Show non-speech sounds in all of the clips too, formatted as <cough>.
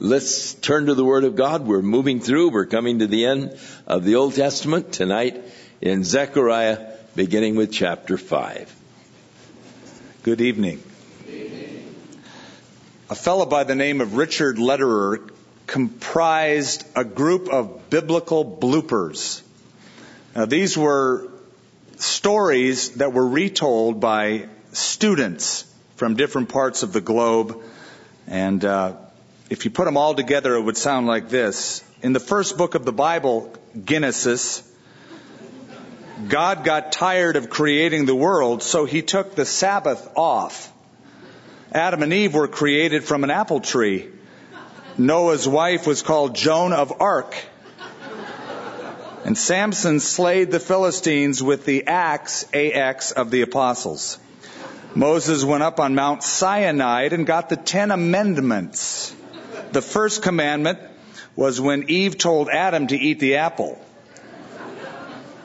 Let's turn to the Word of God. We're moving through. We're coming to the end of the Old Testament tonight in Zechariah, beginning with chapter 5. Good evening. A fellow by the name of Richard Lederer comprised a group of biblical bloopers. Now, these were stories that were retold by students from different parts of the globe. And uh, if you put them all together, it would sound like this. In the first book of the Bible, Genesis, God got tired of creating the world, so he took the Sabbath off. Adam and Eve were created from an apple tree. Noah's wife was called Joan of Arc. And Samson slayed the Philistines with the axe, AX, of the apostles. Moses went up on Mount Sinai and got the Ten Amendments. The first commandment was when Eve told Adam to eat the apple.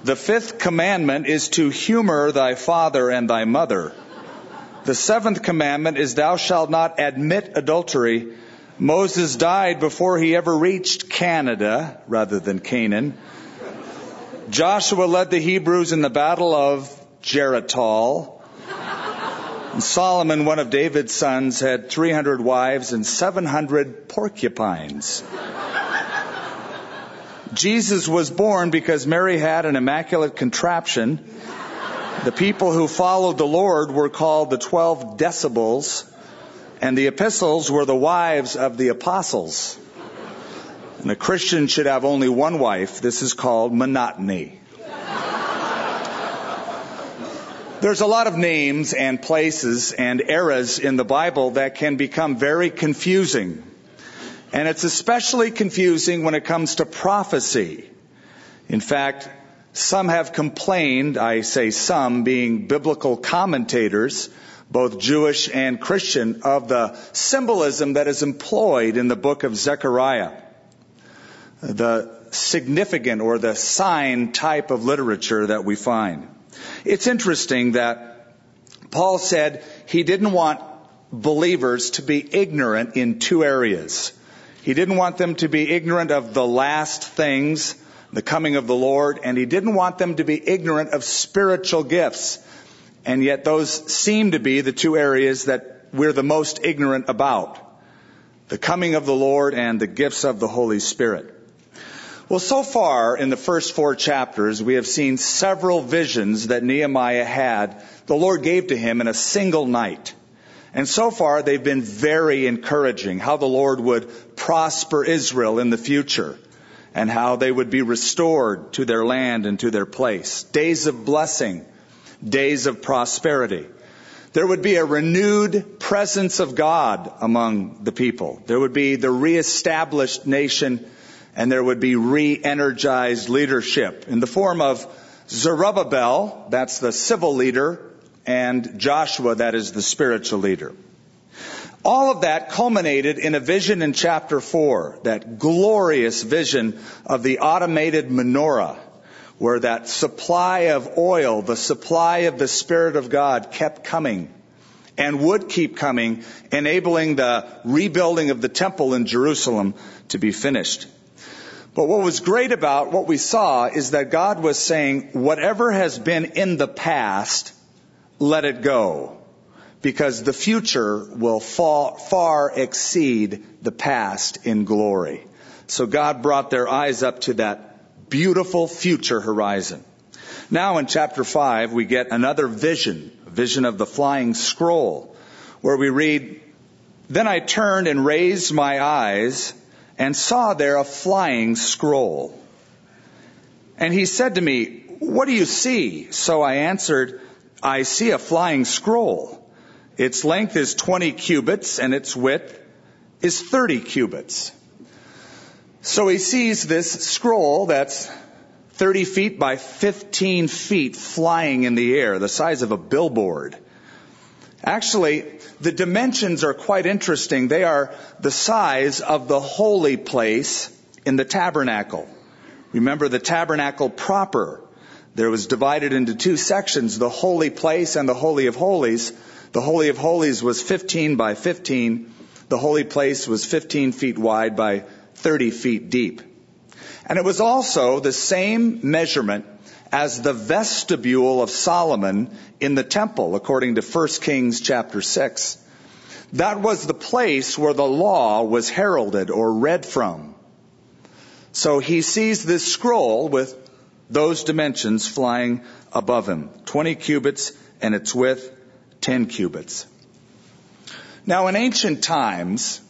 The fifth commandment is to humor thy father and thy mother. The seventh commandment is thou shalt not admit adultery. Moses died before he ever reached Canada rather than Canaan. Joshua led the Hebrews in the battle of Jericho. Solomon, one of David's sons, had 300 wives and 700 porcupines. Jesus was born because Mary had an immaculate contraption. The people who followed the Lord were called the 12 decibels, and the epistles were the wives of the apostles. And a Christian should have only one wife. This is called monotony. There's a lot of names and places and eras in the Bible that can become very confusing. And it's especially confusing when it comes to prophecy. In fact, some have complained, I say some being biblical commentators, both Jewish and Christian, of the symbolism that is employed in the book of Zechariah. The significant or the sign type of literature that we find. It's interesting that Paul said he didn't want believers to be ignorant in two areas. He didn't want them to be ignorant of the last things, the coming of the Lord, and he didn't want them to be ignorant of spiritual gifts. And yet those seem to be the two areas that we're the most ignorant about. The coming of the Lord and the gifts of the Holy Spirit. Well, so far in the first four chapters, we have seen several visions that Nehemiah had, the Lord gave to him in a single night. And so far, they've been very encouraging, how the Lord would prosper Israel in the future, and how they would be restored to their land and to their place. Days of blessing, days of prosperity. There would be a renewed presence of God among the people. There would be the reestablished nation and there would be re-energized leadership in the form of Zerubbabel, that's the civil leader, and Joshua, that is the spiritual leader. All of that culminated in a vision in chapter 4, that glorious vision of the automated menorah, where that supply of oil, the supply of the Spirit of God kept coming and would keep coming, enabling the rebuilding of the temple in Jerusalem to be finished. But what was great about what we saw is that God was saying, whatever has been in the past, let it go. Because the future will far, far exceed the past in glory. So God brought their eyes up to that beautiful future horizon. Now in chapter 5, we get another vision, vision of the flying scroll, where we read, Then I turned and raised my eyes and saw there a flying scroll. And he said to me, What do you see? So I answered, I see a flying scroll. Its length is 20 cubits and its width is 30 cubits. So he sees this scroll that's 30 feet by 15 feet flying in the air, the size of a billboard. Actually, the dimensions are quite interesting. They are the size of the holy place in the tabernacle. Remember the tabernacle proper. There was divided into two sections, the holy place and the holy of holies. The holy of holies was 15 by 15. The holy place was 15 feet wide by 30 feet deep. And it was also the same measurement as the vestibule of Solomon in the temple, according to 1 Kings chapter 6. That was the place where the law was heralded or read from. So he sees this scroll with those dimensions flying above him 20 cubits and its width 10 cubits. Now, in ancient times,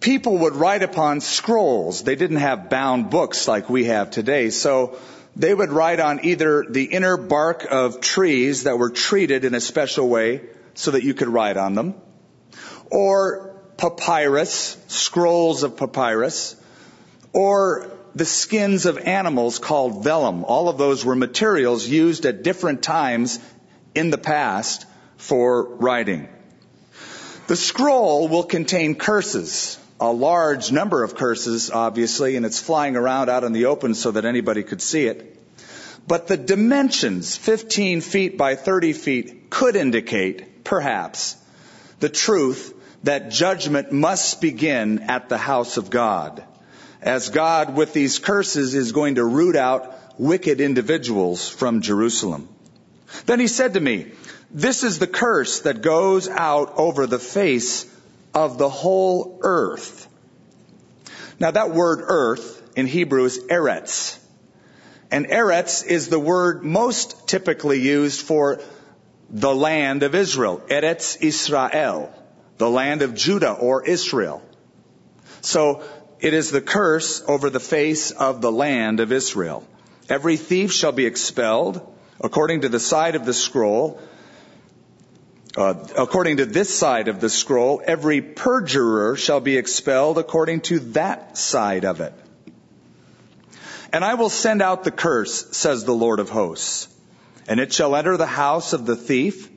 people would write upon scrolls. They didn't have bound books like we have today. So they would write on either the inner bark of trees that were treated in a special way so that you could write on them, or papyrus, scrolls of papyrus, or the skins of animals called vellum. All of those were materials used at different times in the past for writing. The scroll will contain curses, a large number of curses, obviously, and it's flying around out in the open so that anybody could see it. But the dimensions, 15 feet by 30 feet, could indicate, perhaps, the truth that judgment must begin at the house of God. As God, with these curses, is going to root out wicked individuals from Jerusalem. Then he said to me, This is the curse that goes out over the face of the whole earth. Now that word earth in Hebrew is eretz. And eretz is the word most typically used for the land of Israel. Eretz Israel the land of Judah or Israel. So it is the curse over the face of the land of Israel. Every thief shall be expelled according to the side of the scroll. Uh, according to this side of the scroll, every perjurer shall be expelled according to that side of it. And I will send out the curse, says the Lord of hosts, and it shall enter the house of the thief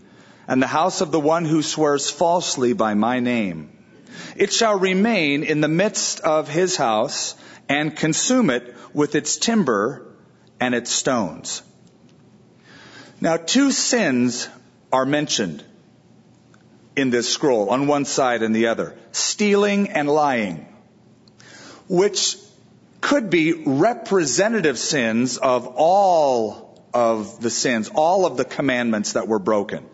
and the house of the one who swears falsely by my name. It shall remain in the midst of his house and consume it with its timber and its stones. Now, two sins are mentioned in this scroll on one side and the other stealing and lying, which could be representative sins of all of the sins, all of the commandments that were broken.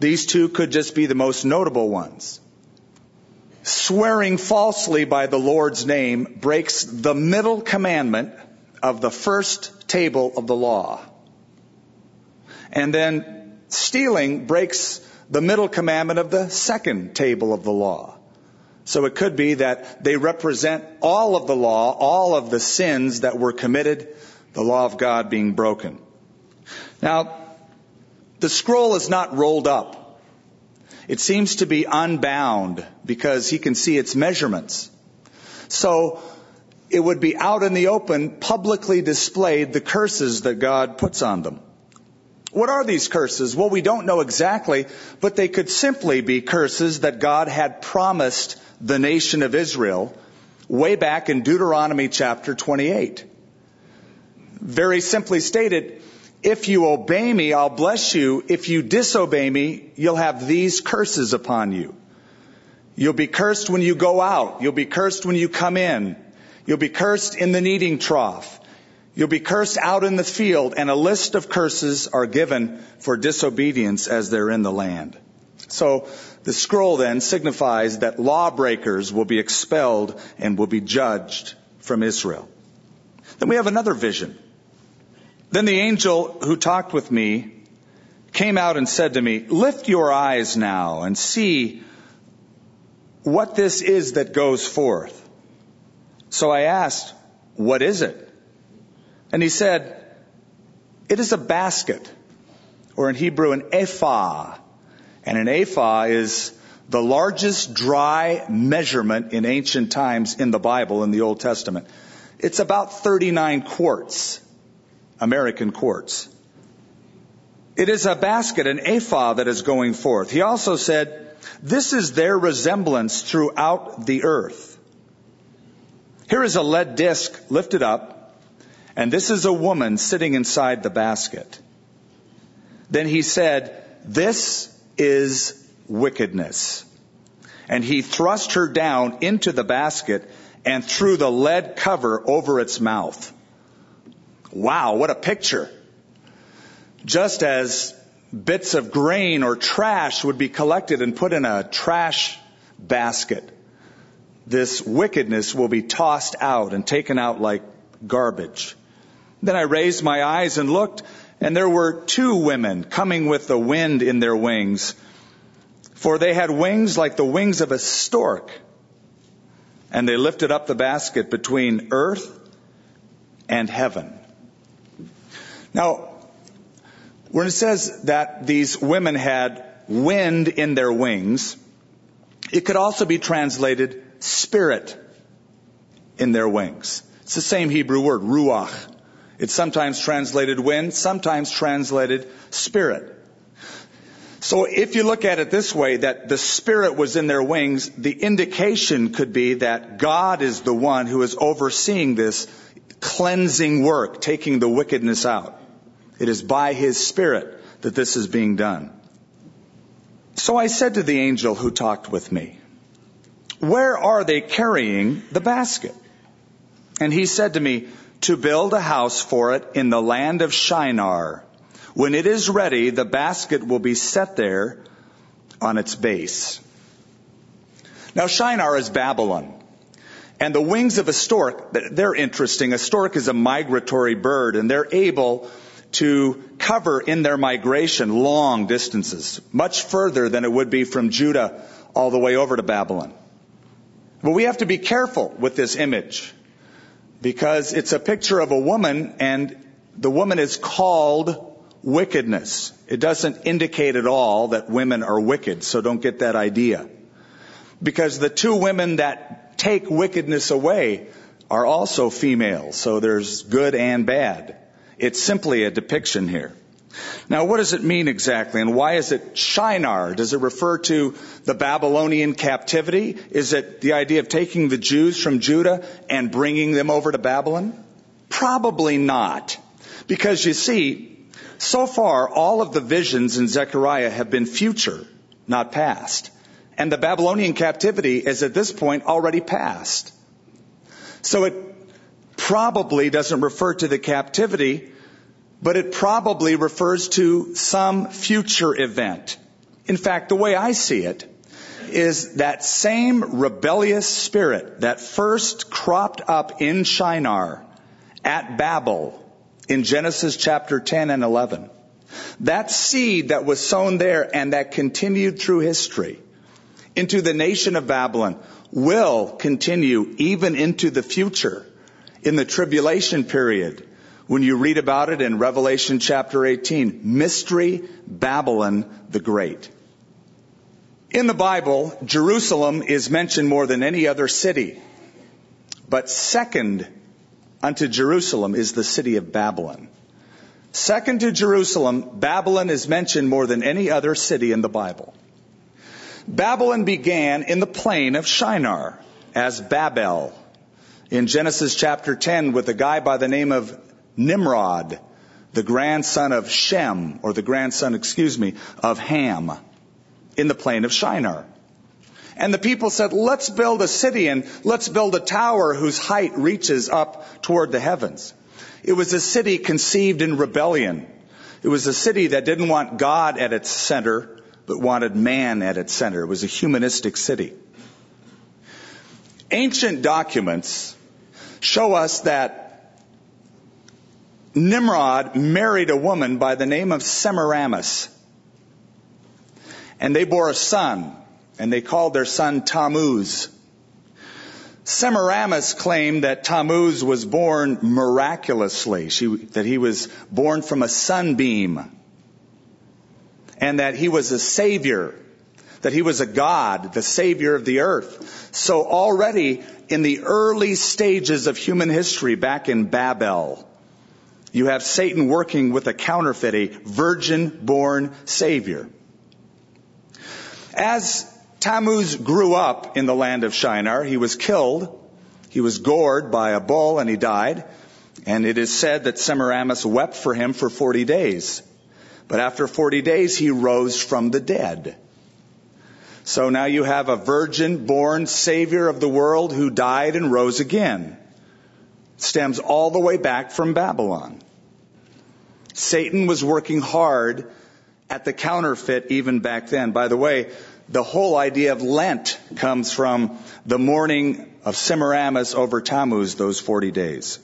These two could just be the most notable ones. Swearing falsely by the Lord's name breaks the middle commandment of the first table of the law. And then stealing breaks the middle commandment of the second table of the law. So it could be that they represent all of the law, all of the sins that were committed, the law of God being broken. Now, the scroll is not rolled up. It seems to be unbound because he can see its measurements. So it would be out in the open, publicly displayed the curses that God puts on them. What are these curses? Well, we don't know exactly, but they could simply be curses that God had promised the nation of Israel way back in Deuteronomy chapter 28. Very simply stated, if you obey me, I'll bless you. If you disobey me, you'll have these curses upon you. You'll be cursed when you go out. You'll be cursed when you come in. You'll be cursed in the kneading trough. You'll be cursed out in the field, and a list of curses are given for disobedience as they're in the land. So the scroll then signifies that lawbreakers will be expelled and will be judged from Israel. Then we have another vision. Then the angel who talked with me came out and said to me, Lift your eyes now and see what this is that goes forth. So I asked, What is it? And he said, It is a basket, or in Hebrew, an ephah. And an ephah is the largest dry measurement in ancient times in the Bible, in the Old Testament. It's about 39 quarts. American quarts. It is a basket, an ephah that is going forth. He also said, this is their resemblance throughout the earth. Here is a lead disc lifted up, and this is a woman sitting inside the basket. Then he said, this is wickedness. and he thrust her down into the basket and threw the lead cover over its mouth. Wow, what a picture. Just as bits of grain or trash would be collected and put in a trash basket, this wickedness will be tossed out and taken out like garbage. Then I raised my eyes and looked, and there were two women coming with the wind in their wings, for they had wings like the wings of a stork. And they lifted up the basket between earth and heaven. Now, when it says that these women had wind in their wings, it could also be translated spirit in their wings. It's the same Hebrew word, ruach. It's sometimes translated wind, sometimes translated spirit. So if you look at it this way, that the spirit was in their wings, the indication could be that God is the one who is overseeing this cleansing work, taking the wickedness out. It is by his spirit that this is being done. So I said to the angel who talked with me, where are they carrying the basket? And he said to me, to build a house for it in the land of Shinar. When it is ready, the basket will be set there on its base. Now Shinar is Babylon. And the wings of a stork, they're interesting. A stork is a migratory bird and they're able to cover in their migration long distances, much further than it would be from Judah all the way over to Babylon. But we have to be careful with this image because it's a picture of a woman and the woman is called wickedness. It doesn't indicate at all that women are wicked, so don't get that idea. Because the two women that take wickedness away are also female, so there's good and bad. It's simply a depiction here. Now, what does it mean exactly, and why is it Shinar? Does it refer to the Babylonian captivity? Is it the idea of taking the Jews from Judah and bringing them over to Babylon? Probably not. Because you see, so far, all of the visions in Zechariah have been future, not past. And the Babylonian captivity is at this point already past. So it probably doesn't refer to the captivity, but it probably refers to some future event. In fact, the way I see it is that same rebellious spirit that first cropped up in Shinar at Babel in Genesis chapter 10 and 11. That seed that was sown there and that continued through history into the nation of Babylon will continue even into the future in the tribulation period when you read about it in Revelation chapter 18. Mystery Babylon the Great. In the Bible, Jerusalem is mentioned more than any other city. But second unto Jerusalem is the city of Babylon. Second to Jerusalem, Babylon is mentioned more than any other city in the Bible. Babylon began in the plain of Shinar as Babel in Genesis chapter 10 with a guy by the name of Nimrod, the grandson of Shem, or the grandson, excuse me, of Ham, in the plain of Shinar. And the people said, let's build a city and let's build a tower whose height reaches up toward the heavens. It was a city conceived in rebellion. It was a city that didn't want God at its center, but wanted man at its center. It was a humanistic city. Ancient documents show us that Nimrod married a woman by the name of Semiramis. And they bore a son, and they called their son Tammuz. Semiramis claimed that Tammuz was born miraculously, she, that he was born from a sunbeam, and that he was a savior, that he was a god, the savior of the earth. So already in the early stages of human history back in Babel, you have Satan working with a counterfeit, a virgin born savior. As Tammuz grew up in the land of Shinar. He was killed. He was gored by a bull and he died. And it is said that Semiramis wept for him for 40 days. But after 40 days, he rose from the dead. So now you have a virgin born savior of the world who died and rose again. stems all the way back from Babylon. Satan was working hard at the counterfeit even back then. By the way, the whole idea of Lent comes from the mourning of Semiramis over Tammuz, those 40 days.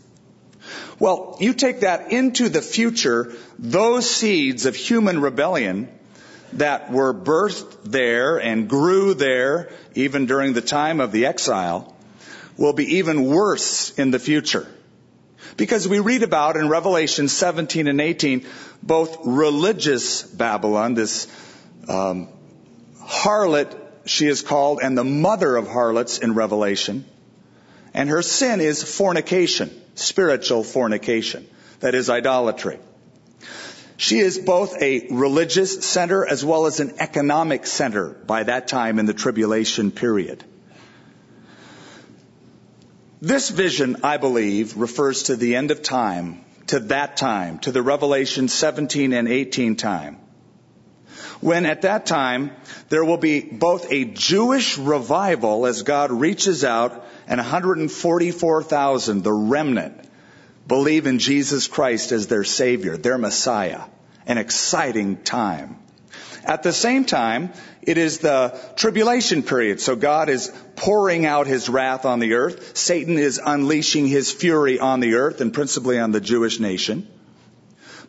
Well, you take that into the future, those seeds of human rebellion that were birthed there and grew there even during the time of the exile will be even worse in the future. Because we read about in Revelation 17 and 18 both religious Babylon, this um, harlot she is called, and the mother of harlots in Revelation, and her sin is fornication, spiritual fornication, that is idolatry. She is both a religious center as well as an economic center by that time in the tribulation period. This vision, I believe, refers to the end of time, to that time, to the Revelation 17 and 18 time. When at that time, there will be both a Jewish revival as God reaches out and 144,000, the remnant, believe in Jesus Christ as their Savior, their Messiah. An exciting time. At the same time, it is the tribulation period. So God is pouring out his wrath on the earth. Satan is unleashing his fury on the earth and principally on the Jewish nation.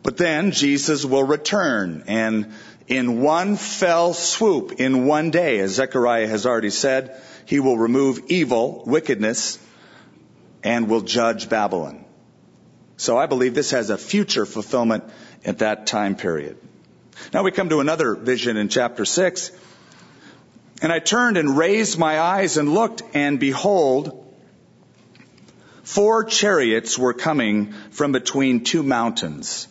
But then Jesus will return and in one fell swoop, in one day, as Zechariah has already said, he will remove evil, wickedness, and will judge Babylon. So I believe this has a future fulfillment at that time period. Now we come to another vision in chapter 6. And I turned and raised my eyes and looked, and behold, four chariots were coming from between two mountains.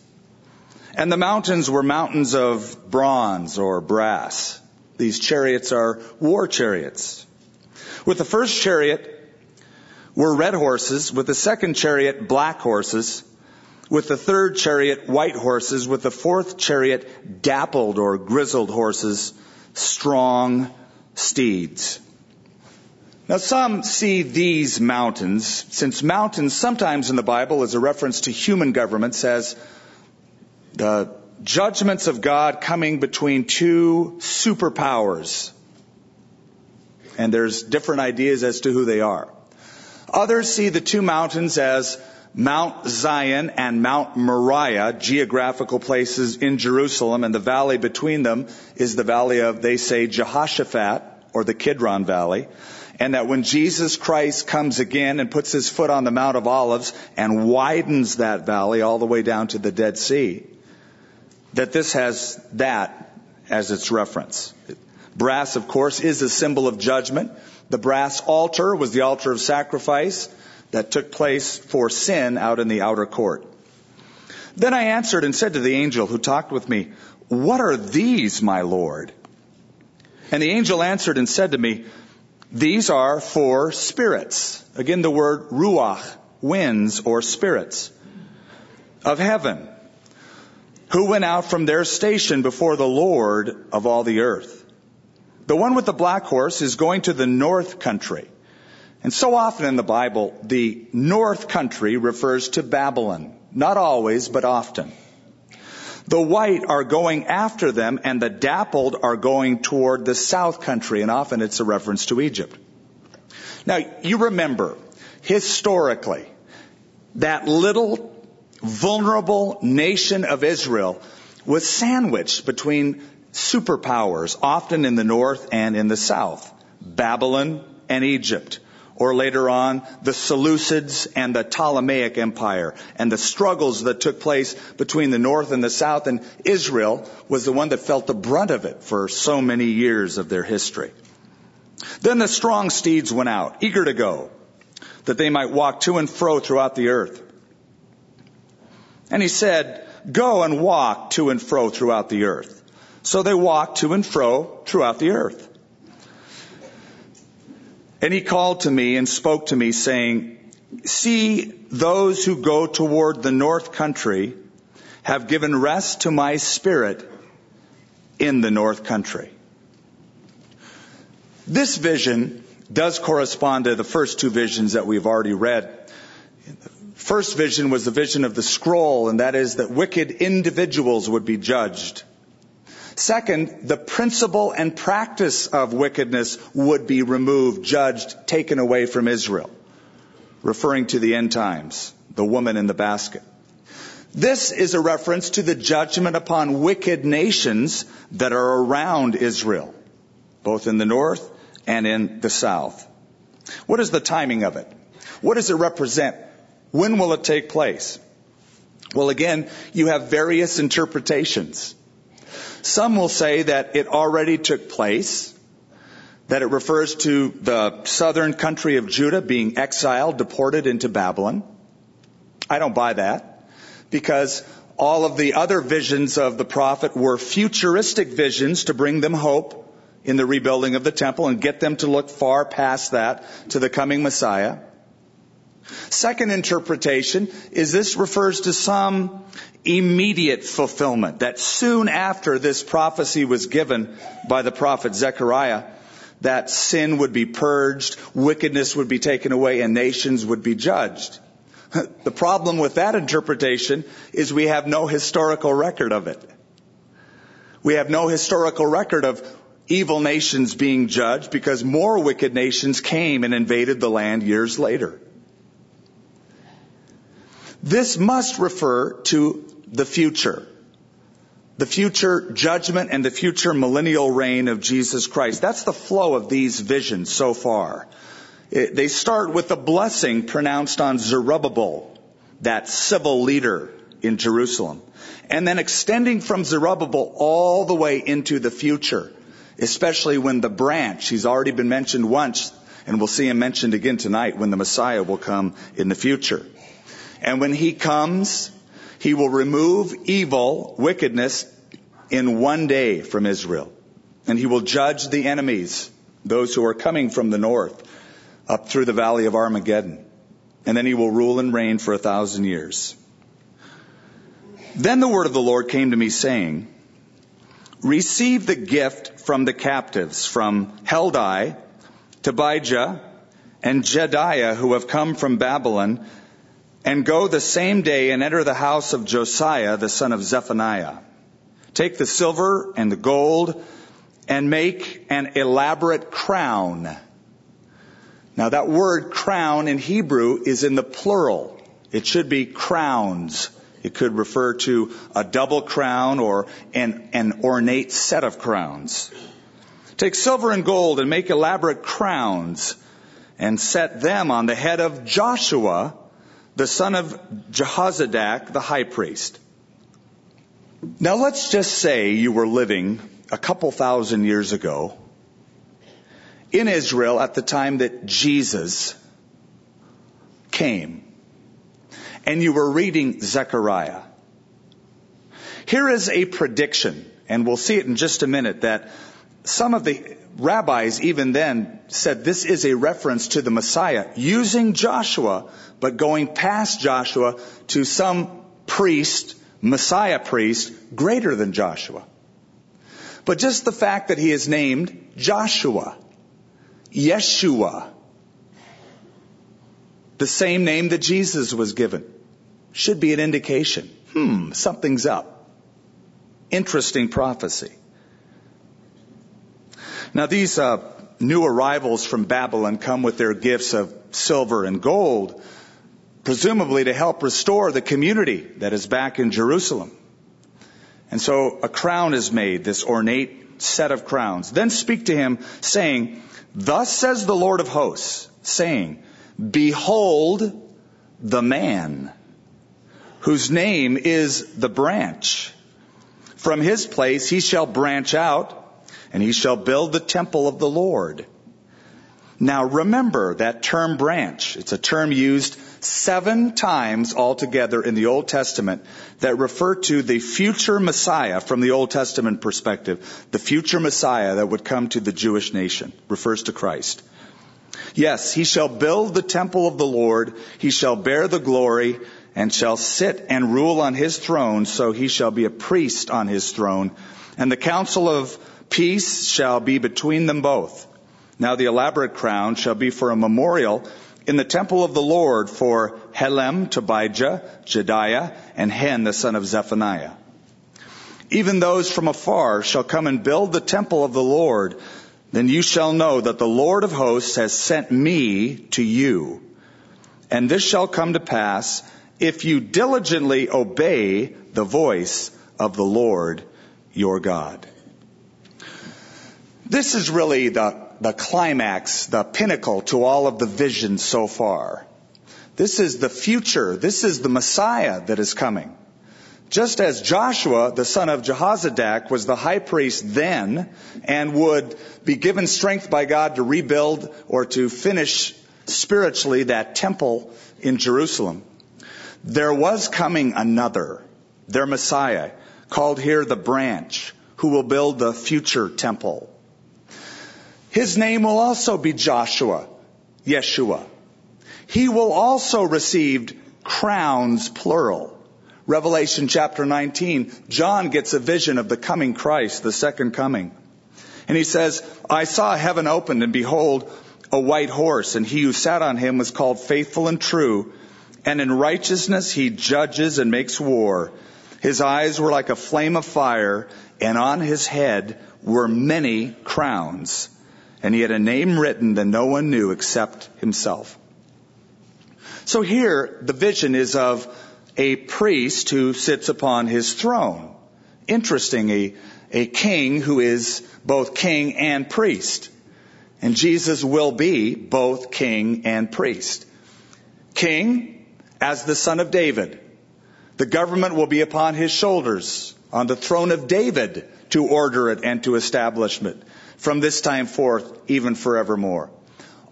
And the mountains were mountains of bronze or brass. These chariots are war chariots. With the first chariot were red horses, with the second chariot black horses, with the third chariot white horses, with the fourth chariot dappled or grizzled horses, strong steeds. Now some see these mountains, since mountains sometimes in the Bible is a reference to human governments as the judgments of God coming between two superpowers. And there's different ideas as to who they are. Others see the two mountains as Mount Zion and Mount Moriah, geographical places in Jerusalem, and the valley between them is the valley of, they say, Jehoshaphat, or the Kidron Valley. And that when Jesus Christ comes again and puts his foot on the Mount of Olives and widens that valley all the way down to the Dead Sea, that this has that as its reference. Brass, of course, is a symbol of judgment. The brass altar was the altar of sacrifice that took place four sin out in the outer court. Then I answered and said to the angel who talked with me, What are these, my Lord? And the angel answered and said to me, These are for spirits. Again, the word ruach, winds or spirits of heaven, who went out from their station before the Lord of all the earth. The one with the black horse is going to the north country and so often in the Bible, the north country refers to Babylon. Not always, but often. The white are going after them and the dappled are going toward the south country and often it's a reference to Egypt. Now, you remember, historically, that little vulnerable nation of Israel was sandwiched between superpowers, often in the north and in the south. Babylon and Egypt or later on the Seleucids and the Ptolemaic Empire and the struggles that took place between the north and the south and Israel was the one that felt the brunt of it for so many years of their history. Then the strong steeds went out, eager to go, that they might walk to and fro throughout the earth. And he said, go and walk to and fro throughout the earth. So they walked to and fro throughout the earth. And he called to me and spoke to me saying, see those who go toward the north country have given rest to my spirit in the north country. This vision does correspond to the first two visions that we've already read. The First vision was the vision of the scroll, and that is that wicked individuals would be judged. Second, the principle and practice of wickedness would be removed, judged, taken away from Israel, referring to the end times, the woman in the basket. This is a reference to the judgment upon wicked nations that are around Israel, both in the north and in the south. What is the timing of it? What does it represent? When will it take place? Well, again, you have various interpretations. Some will say that it already took place, that it refers to the southern country of Judah being exiled, deported into Babylon. I don't buy that because all of the other visions of the prophet were futuristic visions to bring them hope in the rebuilding of the temple and get them to look far past that to the coming Messiah. Second interpretation is this refers to some immediate fulfillment that soon after this prophecy was given by the prophet Zechariah, that sin would be purged, wickedness would be taken away, and nations would be judged. <laughs> The problem with that interpretation is we have no historical record of it. We have no historical record of evil nations being judged because more wicked nations came and invaded the land years later. This must refer to the future. The future judgment and the future millennial reign of Jesus Christ. That's the flow of these visions so far. It, they start with a blessing pronounced on Zerubbabel, that civil leader in Jerusalem. And then extending from Zerubbabel all the way into the future especially when the branch, he's already been mentioned once, and we'll see him mentioned again tonight when the Messiah will come in the future. And when he comes, he will remove evil, wickedness, in one day from Israel. And he will judge the enemies, those who are coming from the north, up through the valley of Armageddon. And then he will rule and reign for a thousand years. Then the word of the Lord came to me saying, receive the gift from the captives, from Heldai, Tobijah, and Jedaiah, who have come from Babylon, and go the same day and enter the house of Josiah, the son of Zephaniah. Take the silver and the gold and make an elaborate crown. Now that word crown in Hebrew is in the plural. It should be crowns. It could refer to a double crown or an, an ornate set of crowns. Take silver and gold and make elaborate crowns and set them on the head of Joshua, the son of Jehozadak, the high priest. Now let's just say you were living a couple thousand years ago in Israel at the time that Jesus came and you were reading Zechariah. Here is a prediction, and we'll see it in just a minute, that some of the rabbis even then said this is a reference to the Messiah using Joshua, but going past Joshua to some priest, Messiah priest, greater than Joshua. But just the fact that he is named Joshua, Yeshua, the same name that Jesus was given, should be an indication. Hmm, something's up. Interesting prophecy. Now these uh, new arrivals from Babylon come with their gifts of silver and gold, presumably to help restore the community that is back in Jerusalem. And so a crown is made, this ornate set of crowns. Then speak to him, saying, Thus says the Lord of hosts, saying, Behold the man whose name is the branch. From his place he shall branch out and he shall build the temple of the Lord. Now remember that term branch. It's a term used seven times altogether in the Old Testament that refer to the future Messiah from the Old Testament perspective. The future Messiah that would come to the Jewish nation refers to Christ. Yes, he shall build the temple of the Lord. He shall bear the glory and shall sit and rule on his throne. So he shall be a priest on his throne. And the counsel of peace shall be between them both. Now the elaborate crown shall be for a memorial in the temple of the Lord for Helem, Tobijah, Jedaiah, and Hen, the son of Zephaniah. Even those from afar shall come and build the temple of the Lord. Then you shall know that the Lord of hosts has sent me to you. And this shall come to pass if you diligently obey the voice of the Lord your God. This is really the, the climax, the pinnacle to all of the visions so far. This is the future. This is the Messiah that is coming. Just as Joshua, the son of Jehozadak, was the high priest then and would be given strength by God to rebuild or to finish spiritually that temple in Jerusalem. There was coming another, their Messiah, called here the branch, who will build the future temple. His name will also be Joshua, Yeshua. He will also receive crowns, plural. Revelation chapter 19, John gets a vision of the coming Christ, the second coming. And he says, I saw heaven opened and behold a white horse and he who sat on him was called faithful and true. And in righteousness he judges and makes war. His eyes were like a flame of fire and on his head were many crowns and he had a name written that no one knew except himself. So here, the vision is of a priest who sits upon his throne. Interesting, a, a king who is both king and priest. And Jesus will be both king and priest. King as the son of David. The government will be upon his shoulders on the throne of David to order it and to establish it from this time forth, even forevermore.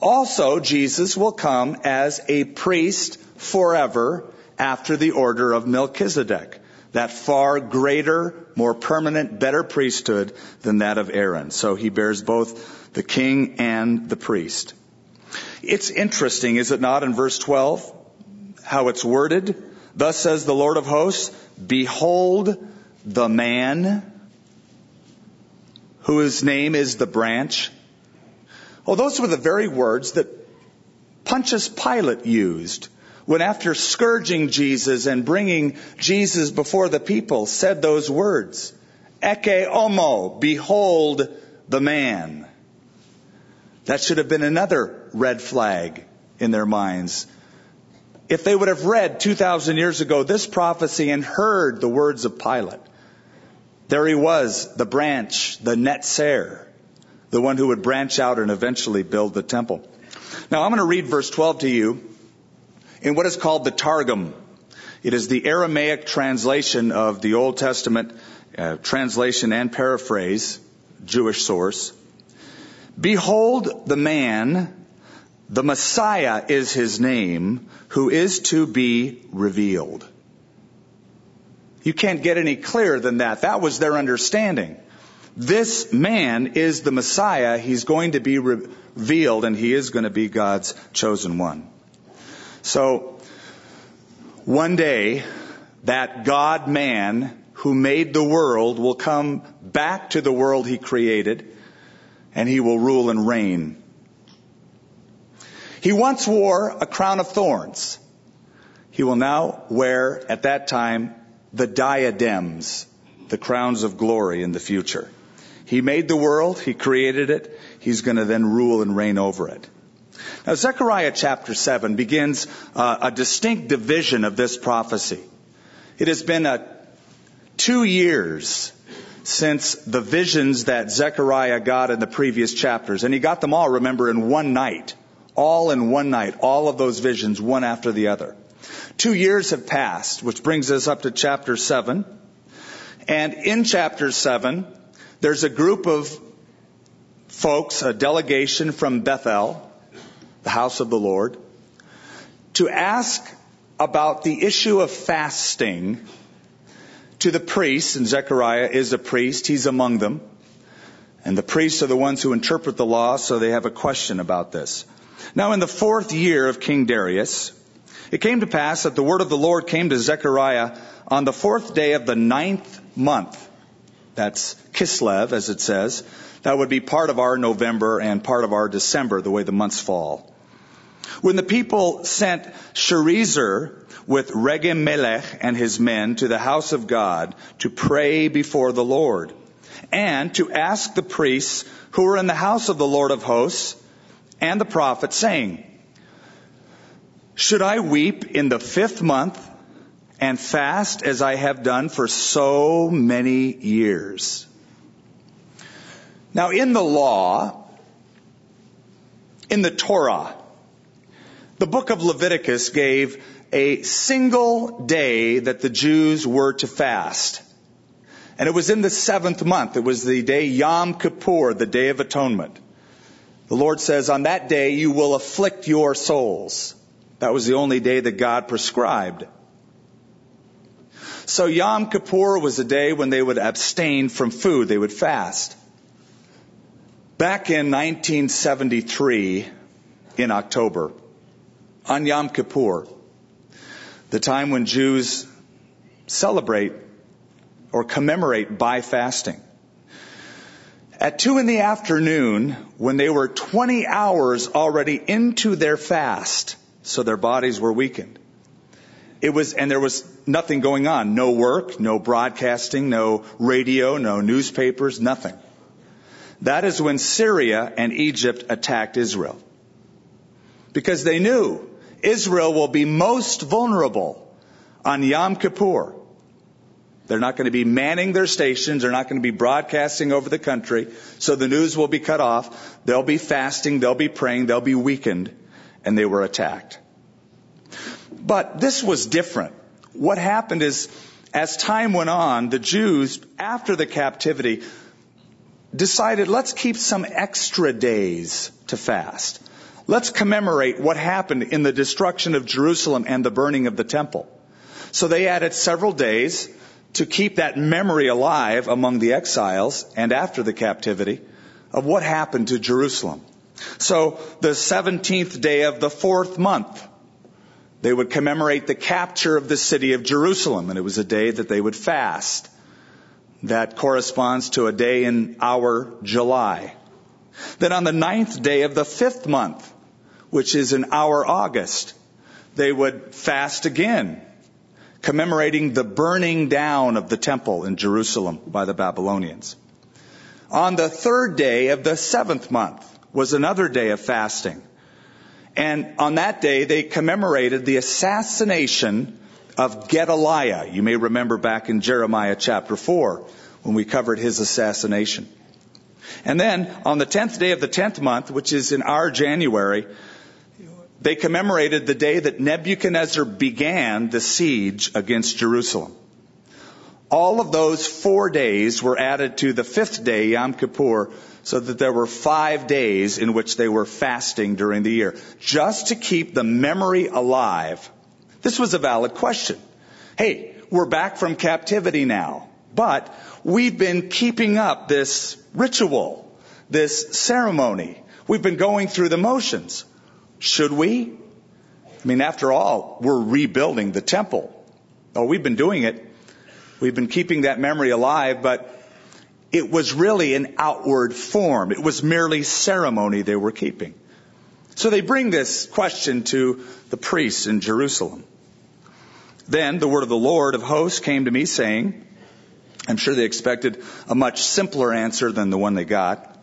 Also, Jesus will come as a priest forever after the order of Melchizedek, that far greater, more permanent, better priesthood than that of Aaron. So he bears both the king and the priest. It's interesting, is it not, in verse 12, how it's worded? Thus says the Lord of hosts, behold the man whose name is the branch. Oh, those were the very words that Pontius Pilate used when after scourging Jesus and bringing Jesus before the people said those words. Ecce homo, behold the man. That should have been another red flag in their minds. If they would have read 2,000 years ago this prophecy and heard the words of Pilate, there he was, the branch, the netzer, the one who would branch out and eventually build the temple. Now I'm going to read verse 12 to you in what is called the Targum. It is the Aramaic translation of the Old Testament, uh, translation and paraphrase, Jewish source. Behold the man, the Messiah is his name, who is to be revealed. You can't get any clearer than that. That was their understanding. This man is the Messiah. He's going to be revealed and he is going to be God's chosen one. So, one day, that God man who made the world will come back to the world he created and he will rule and reign. He once wore a crown of thorns. He will now wear at that time the diadems, the crowns of glory in the future. He made the world, He created it, He's going to then rule and reign over it. Now, Zechariah chapter 7 begins uh, a distinct division of this prophecy. It has been a, two years since the visions that Zechariah got in the previous chapters, and he got them all, remember, in one night. All in one night, all of those visions, one after the other. Two years have passed, which brings us up to chapter 7. And in chapter 7, there's a group of folks, a delegation from Bethel, the house of the Lord, to ask about the issue of fasting to the priests, and Zechariah is a priest, he's among them. And the priests are the ones who interpret the law, so they have a question about this. Now, in the fourth year of King Darius, it came to pass that the word of the Lord came to Zechariah on the fourth day of the ninth month. That's Kislev, as it says. That would be part of our November and part of our December, the way the months fall. When the people sent Sherezer with Regem Melech and his men to the house of God to pray before the Lord and to ask the priests who were in the house of the Lord of hosts and the prophet saying, should I weep in the fifth month and fast as I have done for so many years? Now in the law, in the Torah, the book of Leviticus gave a single day that the Jews were to fast. And it was in the seventh month. It was the day Yom Kippur, the Day of Atonement. The Lord says, on that day you will afflict your souls. That was the only day that God prescribed. So Yom Kippur was a day when they would abstain from food. They would fast. Back in 1973, in October, on Yom Kippur, the time when Jews celebrate or commemorate by fasting. At two in the afternoon, when they were 20 hours already into their fast, so their bodies were weakened. It was, and there was nothing going on. No work, no broadcasting, no radio, no newspapers, nothing. That is when Syria and Egypt attacked Israel. Because they knew Israel will be most vulnerable on Yom Kippur. They're not going to be manning their stations. They're not going to be broadcasting over the country. So the news will be cut off. They'll be fasting. They'll be praying. They'll be weakened. And they were attacked. But this was different. What happened is, as time went on, the Jews, after the captivity, decided let's keep some extra days to fast. Let's commemorate what happened in the destruction of Jerusalem and the burning of the temple. So they added several days to keep that memory alive among the exiles and after the captivity of what happened to Jerusalem. So the 17th day of the fourth month, they would commemorate the capture of the city of Jerusalem, and it was a day that they would fast. That corresponds to a day in our July. Then on the ninth day of the fifth month, which is in our August. They would fast again, commemorating the burning down of the temple in Jerusalem by the Babylonians. On the third day of the seventh month was another day of fasting. And on that day, they commemorated the assassination of Gedaliah. You may remember back in Jeremiah chapter 4 when we covered his assassination. And then on the 10th day of the 10th month, which is in our January, they commemorated the day that Nebuchadnezzar began the siege against Jerusalem. All of those four days were added to the fifth day, Yom Kippur, so that there were five days in which they were fasting during the year, just to keep the memory alive. This was a valid question. Hey, we're back from captivity now, but we've been keeping up this ritual, this ceremony. We've been going through the motions. Should we? I mean, after all, we're rebuilding the temple. Oh, we've been doing it. We've been keeping that memory alive, but it was really an outward form. It was merely ceremony they were keeping. So they bring this question to the priests in Jerusalem. Then the word of the Lord of hosts came to me saying, I'm sure they expected a much simpler answer than the one they got.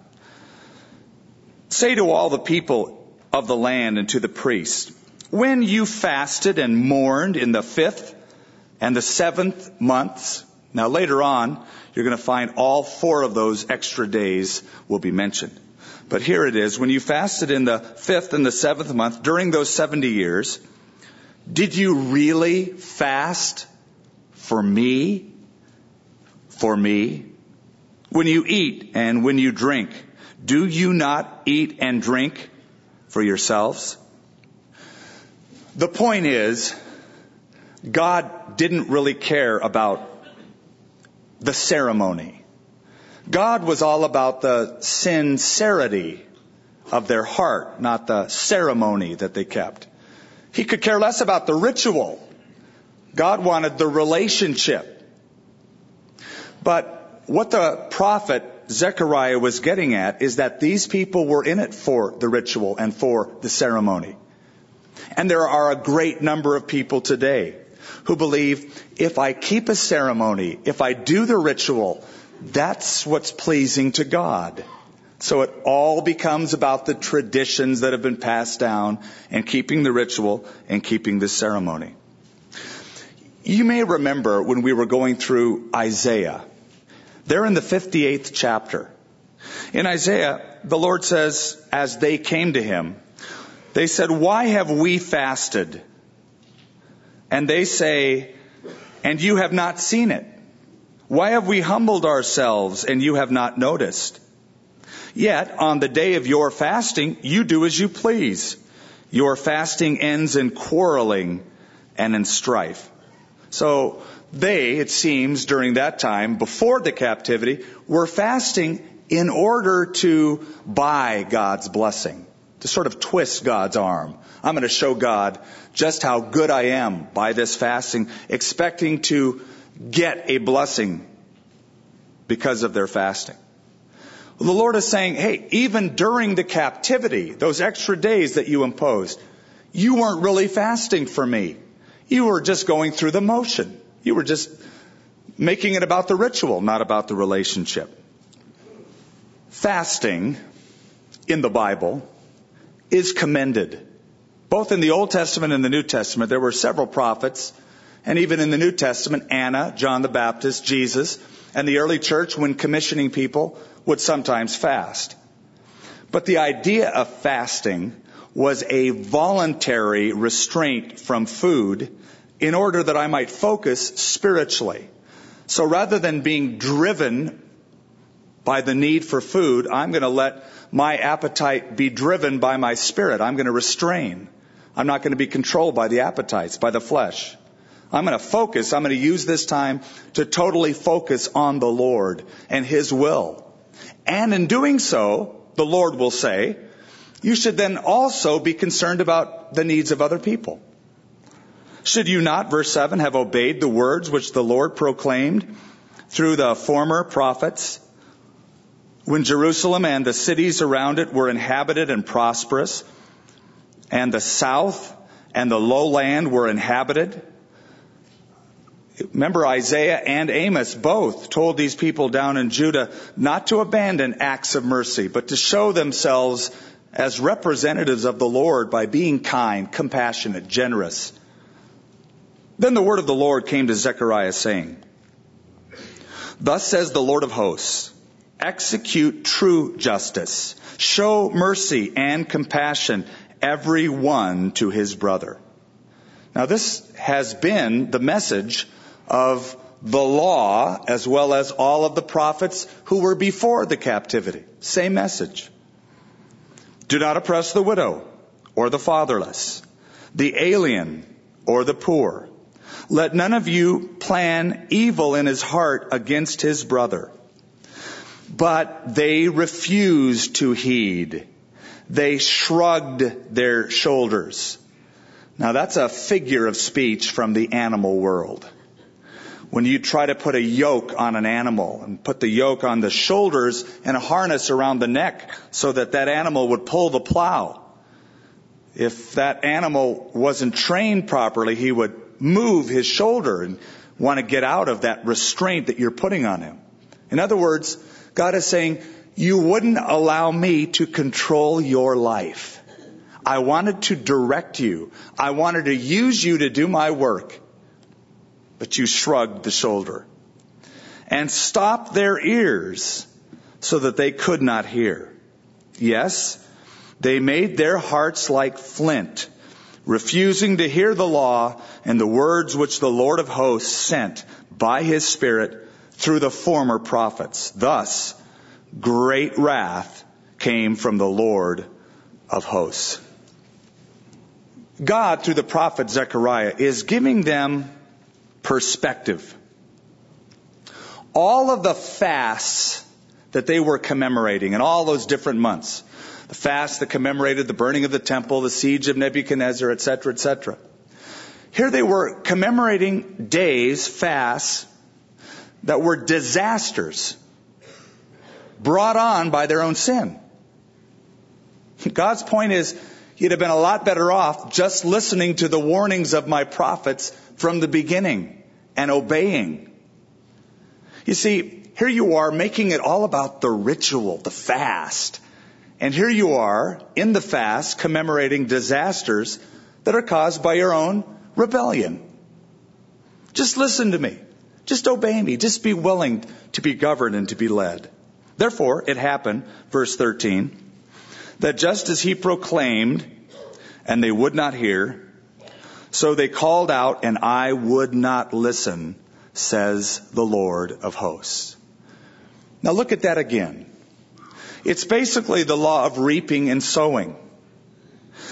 Say to all the people of the land and to the priests, When you fasted and mourned in the fifth and the seventh months, now later on, you're going to find all four of those extra days will be mentioned. But here it is. When you fasted in the fifth and the seventh month during those 70 years, did you really fast for me? For me? When you eat and when you drink, do you not eat and drink for yourselves. The point is, God didn't really care about the ceremony. God was all about the sincerity of their heart, not the ceremony that they kept. He could care less about the ritual. God wanted the relationship. But what the prophet Zechariah was getting at is that these people were in it for the ritual and for the ceremony. And there are a great number of people today who believe if I keep a ceremony, if I do the ritual, that's what's pleasing to God. So it all becomes about the traditions that have been passed down and keeping the ritual and keeping the ceremony. You may remember when we were going through Isaiah. They're in the 58th chapter. In Isaiah, the Lord says, as they came to him, they said, why have we fasted? And they say, and you have not seen it. Why have we humbled ourselves and you have not noticed? Yet, on the day of your fasting, you do as you please. Your fasting ends in quarreling and in strife. So, they, it seems, during that time, before the captivity, were fasting in order to buy God's blessing, sort of twist God's arm. I'm going to show God just how good I am by this fasting, expecting to get a blessing because of their fasting. The Lord is saying, hey, even during the captivity, those extra days that you imposed, you weren't really fasting for me. You were just going through the motion. You were just making it about the ritual, not about the relationship. Fasting in the Bible is commended. Both in the Old Testament and the New Testament, there were several prophets, and even in the New Testament, Anna, John the Baptist, Jesus, and the early church, when commissioning people, would sometimes fast. But the idea of fasting was a voluntary restraint from food in order that I might focus spiritually. So rather than being driven by the need for food, I'm going to let my appetite be driven by my spirit. I'm going to restrain. I'm not going to be controlled by the appetites, by the flesh. I'm going to focus. I'm going to use this time to totally focus on the Lord and His will. And in doing so, the Lord will say, you should then also be concerned about the needs of other people. Should you not, verse 7, have obeyed the words which the Lord proclaimed through the former prophets when Jerusalem and the cities around it were inhabited and prosperous, and the south and the lowland were inhabited? Remember Isaiah and Amos both told these people down in Judah not to abandon acts of mercy, but to show themselves as representatives of the Lord by being kind, compassionate, generous. Then the word of the Lord came to Zechariah saying, Thus says the Lord of hosts, execute true justice, show mercy and compassion, every one to his brother. Now this has been the message of the law as well as all of the prophets who were before the captivity. Same message. Do not oppress the widow or the fatherless, the alien or the poor. Let none of you plan evil in his heart against his brother. But they refused to heed. They shrugged their shoulders. Now that's a figure of speech from the animal world when you try to put a yoke on an animal and put the yoke on the shoulders and a harness around the neck so that that animal would pull the plow. If that animal wasn't trained properly, he would move his shoulder and want to get out of that restraint that you're putting on him. In other words, God is saying, you wouldn't allow me to control your life. I wanted to direct you. I wanted to use you to do my work but you shrugged the shoulder and stopped their ears so that they could not hear. Yes, they made their hearts like flint, refusing to hear the law and the words which the Lord of hosts sent by his Spirit through the former prophets. Thus, great wrath came from the Lord of hosts. God, through the prophet Zechariah, is giving them perspective. All of the fasts that they were commemorating in all those different months, the fast that commemorated the burning of the temple, the siege of Nebuchadnezzar, etc., etc. Here they were commemorating days, fasts, that were disasters brought on by their own sin. God's point is, you'd have been a lot better off just listening to the warnings of my prophets from the beginning and obeying. You see, here you are making it all about the ritual, the fast. And here you are in the fast commemorating disasters that are caused by your own rebellion. Just listen to me. Just obey me. Just be willing to be governed and to be led. Therefore, it happened, verse 13, that just as he proclaimed, and they would not hear, so they called out, and I would not listen, says the Lord of hosts. Now look at that again. It's basically the law of reaping and sowing.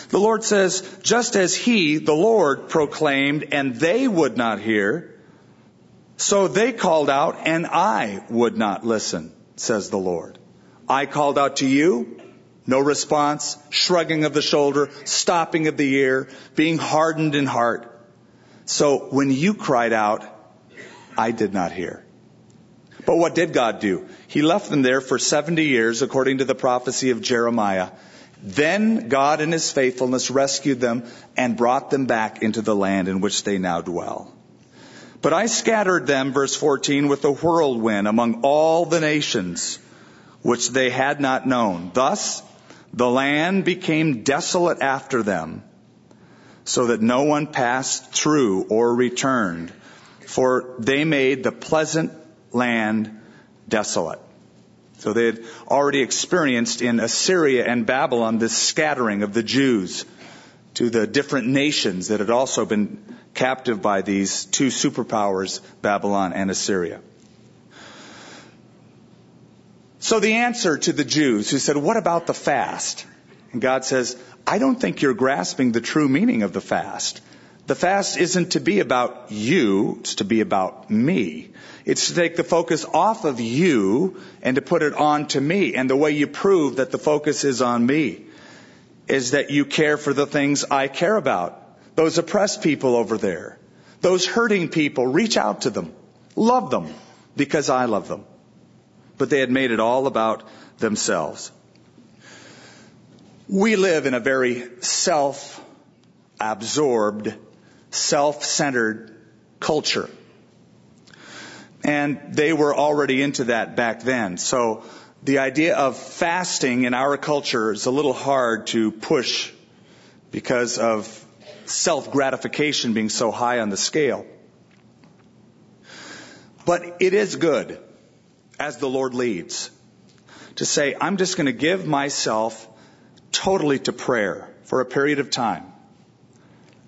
The Lord says, just as He, the Lord, proclaimed and they would not hear, so they called out and I would not listen, says the Lord. I called out to you, no response, shrugging of the shoulder, stopping of the ear, being hardened in heart. So when you cried out, I did not hear. But what did God do? He left them there for 70 years according to the prophecy of Jeremiah. Then God in his faithfulness rescued them and brought them back into the land in which they now dwell. But I scattered them, verse 14, with a whirlwind among all the nations which they had not known. Thus, the land became desolate after them, so that no one passed through or returned, for they made the pleasant land desolate. So they had already experienced in Assyria and Babylon this scattering of the Jews to the different nations that had also been captive by these two superpowers, Babylon and Assyria. So the answer to the Jews who said, what about the fast? And God says, I don't think you're grasping the true meaning of the fast. The fast isn't to be about you, it's to be about me. It's to take the focus off of you and to put it on to me. And the way you prove that the focus is on me is that you care for the things I care about. Those oppressed people over there. Those hurting people, reach out to them. Love them because I love them. But they had made it all about themselves. We live in a very self-absorbed self-centered culture. And they were already into that back then. So the idea of fasting in our culture is a little hard to push because of self-gratification being so high on the scale. But it is good, as the Lord leads, to say, I'm just going to give myself totally to prayer for a period of time.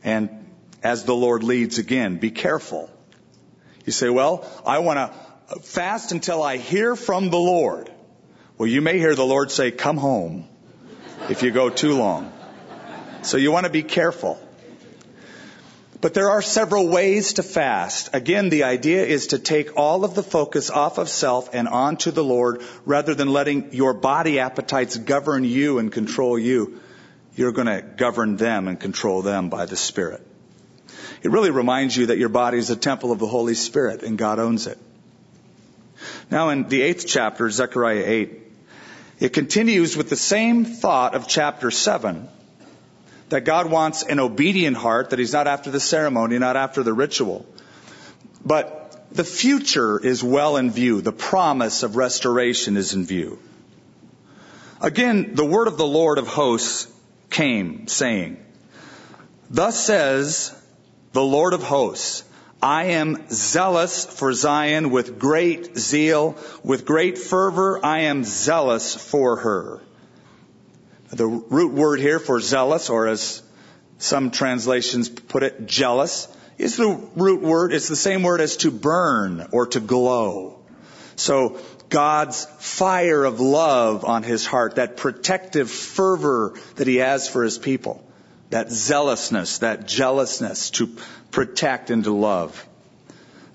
And as the Lord leads again. Be careful. You say, well, I want to fast until I hear from the Lord. Well, you may hear the Lord say, come home if you go too long. So you want to be careful. But there are several ways to fast. Again, the idea is to take all of the focus off of self and onto the Lord rather than letting your body appetites govern you and control you. You're going to govern them and control them by the Spirit. It really reminds you that your body is a temple of the Holy Spirit and God owns it. Now in the eighth chapter, Zechariah 8, it continues with the same thought of chapter 7 that God wants an obedient heart, that He's not after the ceremony, not after the ritual. But the future is well in view. The promise of restoration is in view. Again, the word of the Lord of hosts came saying, Thus says the Lord of hosts. I am zealous for Zion with great zeal, with great fervor. I am zealous for her. The root word here for zealous, or as some translations put it, jealous, is the root word. It's the same word as to burn or to glow. So God's fire of love on his heart, that protective fervor that he has for his people that zealousness, that jealousness to protect and to love.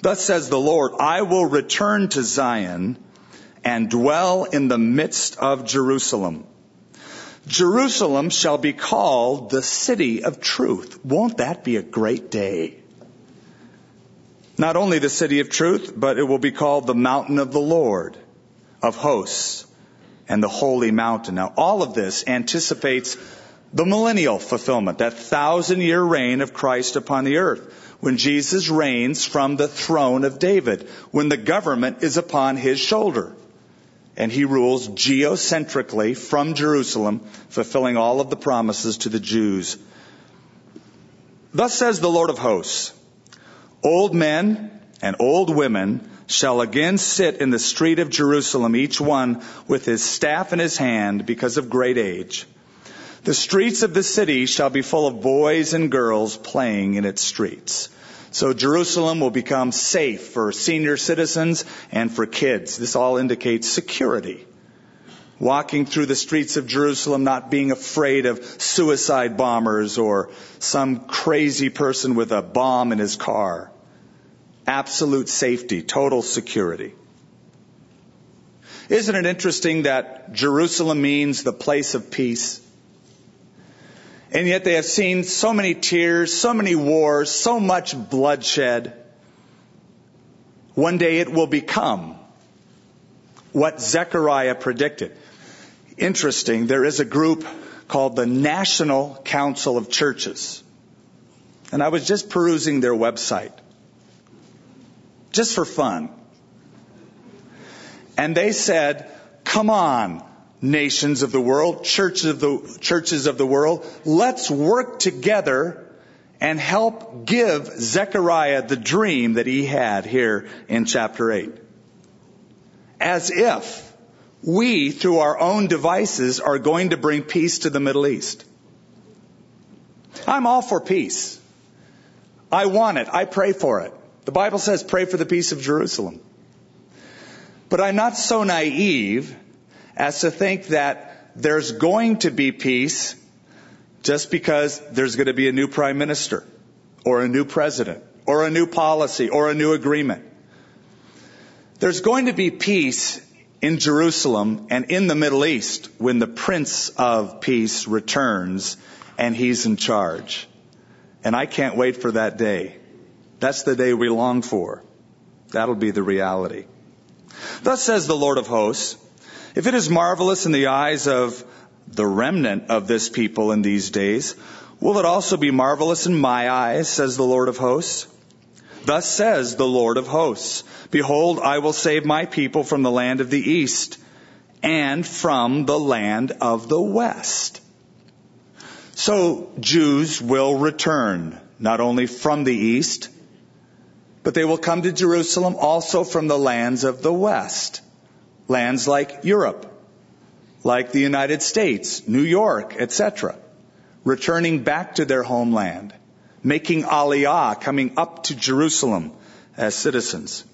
Thus says the Lord, I will return to Zion and dwell in the midst of Jerusalem. Jerusalem shall be called the city of truth. Won't that be a great day? Not only the city of truth, but it will be called the mountain of the Lord of hosts and the holy mountain. Now all of this anticipates the millennial fulfillment, that thousand year reign of Christ upon the earth, when Jesus reigns from the throne of David, when the government is upon his shoulder. And he rules geocentrically from Jerusalem, fulfilling all of the promises to the Jews. Thus says the Lord of hosts, old men and old women shall again sit in the street of Jerusalem, each one with his staff in his hand because of great age. The streets of the city shall be full of boys and girls playing in its streets. So Jerusalem will become safe for senior citizens and for kids. This all indicates security. Walking through the streets of Jerusalem, not being afraid of suicide bombers or some crazy person with a bomb in his car. Absolute safety, total security. Isn't it interesting that Jerusalem means the place of peace? And yet they have seen so many tears, so many wars, so much bloodshed. One day it will become what Zechariah predicted. Interesting, there is a group called the National Council of Churches. And I was just perusing their website. Just for fun. And they said, come on, nations of the world, churches of the, churches of the world, let's work together and help give Zechariah the dream that he had here in chapter 8. As if we, through our own devices, are going to bring peace to the Middle East. I'm all for peace. I want it. I pray for it. The Bible says pray for the peace of Jerusalem. But I'm not so naive as to think that there's going to be peace just because there's going to be a new prime minister or a new president or a new policy or a new agreement. There's going to be peace in Jerusalem and in the Middle East when the Prince of Peace returns and he's in charge. And I can't wait for that day. That's the day we long for. That'll be the reality. Thus says the Lord of hosts, if it is marvelous in the eyes of the remnant of this people in these days, will it also be marvelous in my eyes, says the Lord of hosts? Thus says the Lord of hosts, Behold, I will save my people from the land of the east and from the land of the west. So Jews will return, not only from the east, but they will come to Jerusalem also from the lands of the west lands like Europe, like the United States, New York, etc., returning back to their homeland, making aliyah, coming up to Jerusalem as citizens.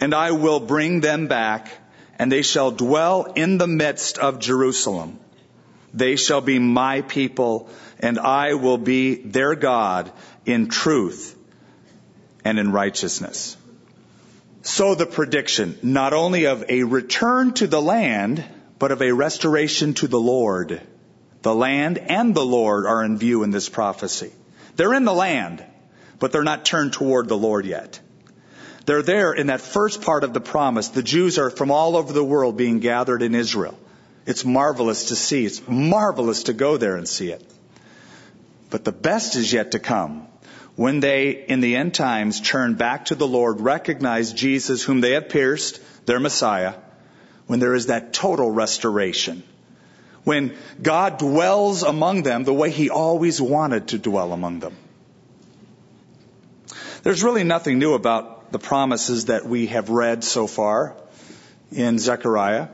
And I will bring them back, and they shall dwell in the midst of Jerusalem. They shall be my people, and I will be their God in truth and in righteousness. So the prediction, not only of a return to the land, but of a restoration to the Lord. The land and the Lord are in view in this prophecy. They're in the land, but they're not turned toward the Lord yet. They're there in that first part of the promise. The Jews are from all over the world being gathered in Israel. It's marvelous to see. It's marvelous to go there and see it. But the best is yet to come when they, in the end times, turn back to the Lord, recognize Jesus, whom they have pierced, their Messiah, when there is that total restoration. When God dwells among them the way He always wanted to dwell among them. There's really nothing new about the promises that we have read so far in Zechariah.